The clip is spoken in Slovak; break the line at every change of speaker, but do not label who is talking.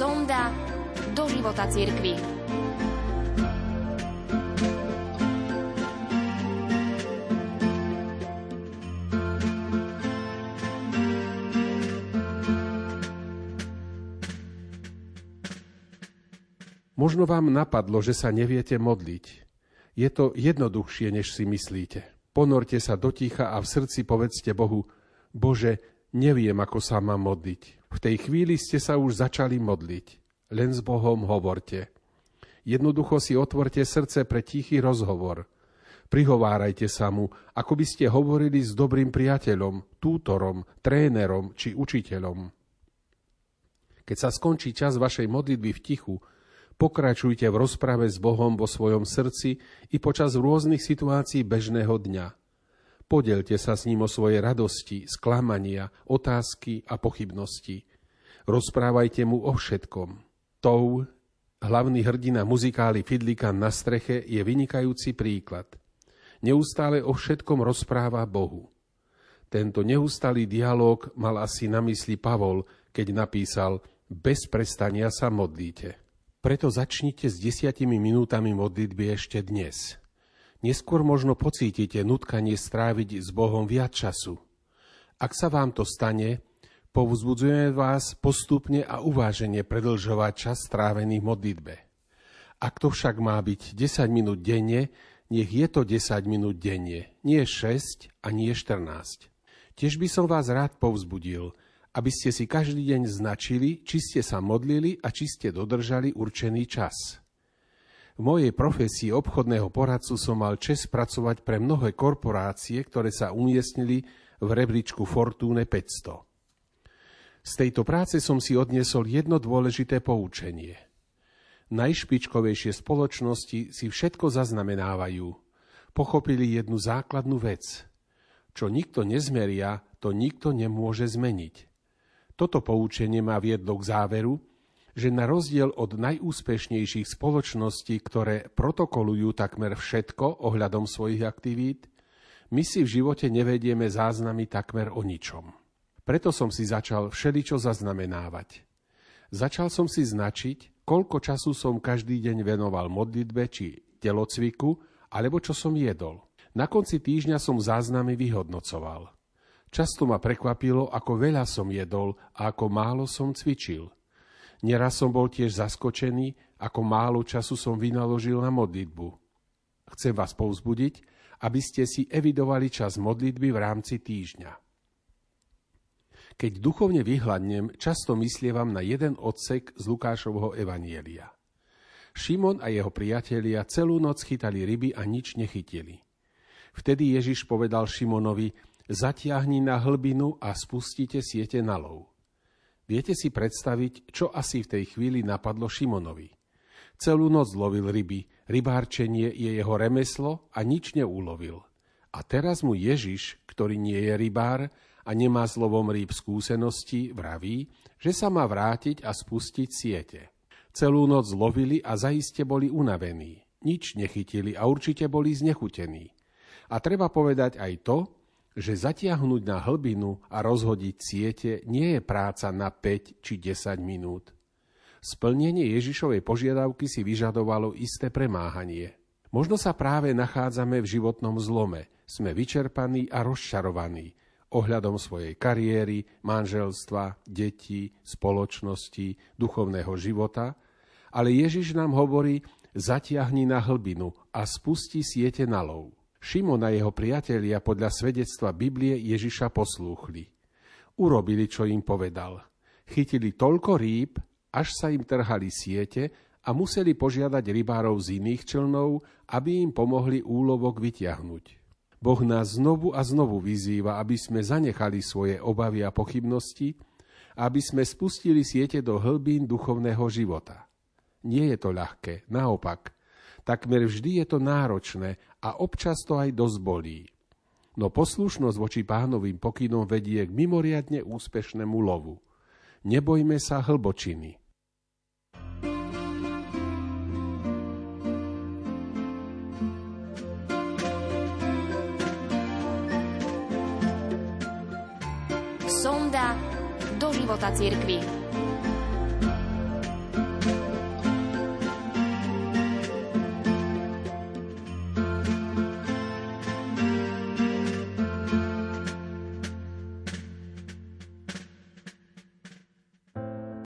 Sonda do života cirkvi.
Možno vám napadlo, že sa neviete modliť. Je to jednoduchšie, než si myslíte. Ponorte sa do ticha a v srdci povedzte Bohu, Bože, neviem, ako sa mám modliť. V tej chvíli ste sa už začali modliť. Len s Bohom hovorte. Jednoducho si otvorte srdce pre tichý rozhovor. Prihovárajte sa mu, ako by ste hovorili s dobrým priateľom, tútorom, trénerom či učiteľom. Keď sa skončí čas vašej modlitby v tichu, Pokračujte v rozprave s Bohom vo svojom srdci i počas rôznych situácií bežného dňa. Podelte sa s ním o svoje radosti, sklamania, otázky a pochybnosti. Rozprávajte mu o všetkom. Tou, hlavný hrdina muzikály Fidlika na streche, je vynikajúci príklad. Neustále o všetkom rozpráva Bohu. Tento neustalý dialog mal asi na mysli Pavol, keď napísal Bez prestania sa modlíte. Preto začnite s desiatimi minútami modlitby ešte dnes. Neskôr možno pocítite nutkanie stráviť s Bohom viac času. Ak sa vám to stane, povzbudzujeme vás postupne a uvážene predlžovať čas strávený v modlitbe. Ak to však má byť 10 minút denne, nech je to 10 minút denne, nie 6 a nie 14. Tiež by som vás rád povzbudil – aby ste si každý deň značili, či ste sa modlili a či ste dodržali určený čas. V mojej profesii obchodného poradcu som mal čas pracovať pre mnohé korporácie, ktoré sa umiestnili v rebríčku Fortune 500. Z tejto práce som si odniesol jedno dôležité poučenie. Najšpičkovejšie spoločnosti si všetko zaznamenávajú. Pochopili jednu základnú vec. Čo nikto nezmeria, to nikto nemôže zmeniť. Toto poučenie ma viedlo k záveru, že na rozdiel od najúspešnejších spoločností, ktoré protokolujú takmer všetko ohľadom svojich aktivít, my si v živote nevedieme záznamy takmer o ničom. Preto som si začal všeličo zaznamenávať. Začal som si značiť, koľko času som každý deň venoval modlitbe či telocviku, alebo čo som jedol. Na konci týždňa som záznamy vyhodnocoval – Často ma prekvapilo, ako veľa som jedol a ako málo som cvičil. Neraz som bol tiež zaskočený, ako málo času som vynaložil na modlitbu. Chcem vás povzbudiť, aby ste si evidovali čas modlitby v rámci týždňa. Keď duchovne vyhľadnem, často myslievam na jeden odsek z Lukášovho evanielia. Šimon a jeho priatelia celú noc chytali ryby a nič nechytili. Vtedy Ježiš povedal Šimonovi, zatiahni na hlbinu a spustite siete na lov. Viete si predstaviť, čo asi v tej chvíli napadlo Šimonovi. Celú noc lovil ryby, rybárčenie je jeho remeslo a nič neulovil. A teraz mu Ježiš, ktorý nie je rybár a nemá slovom rýb skúsenosti, vraví, že sa má vrátiť a spustiť siete. Celú noc lovili a zaiste boli unavení. Nič nechytili a určite boli znechutení. A treba povedať aj to, že zatiahnuť na hlbinu a rozhodiť siete nie je práca na 5 či 10 minút. Splnenie Ježišovej požiadavky si vyžadovalo isté premáhanie. Možno sa práve nachádzame v životnom zlome, sme vyčerpaní a rozčarovaní ohľadom svojej kariéry, manželstva, detí, spoločnosti, duchovného života, ale Ježiš nám hovorí, zatiahni na hlbinu a spusti siete na lov. Šimon a jeho priatelia podľa svedectva Biblie Ježiša poslúchli. Urobili, čo im povedal. Chytili toľko rýb, až sa im trhali siete a museli požiadať rybárov z iných člnov, aby im pomohli úlovok vyťahnuť. Boh nás znovu a znovu vyzýva, aby sme zanechali svoje obavy a pochybnosti, aby sme spustili siete do hlbín duchovného života. Nie je to ľahké, naopak – Takmer vždy je to náročné a občas to aj dosť bolí. No poslušnosť voči pánovým pokynom vedie k mimoriadne úspešnému lovu. Nebojme sa hlbočiny.
Sonda do života cirkvi.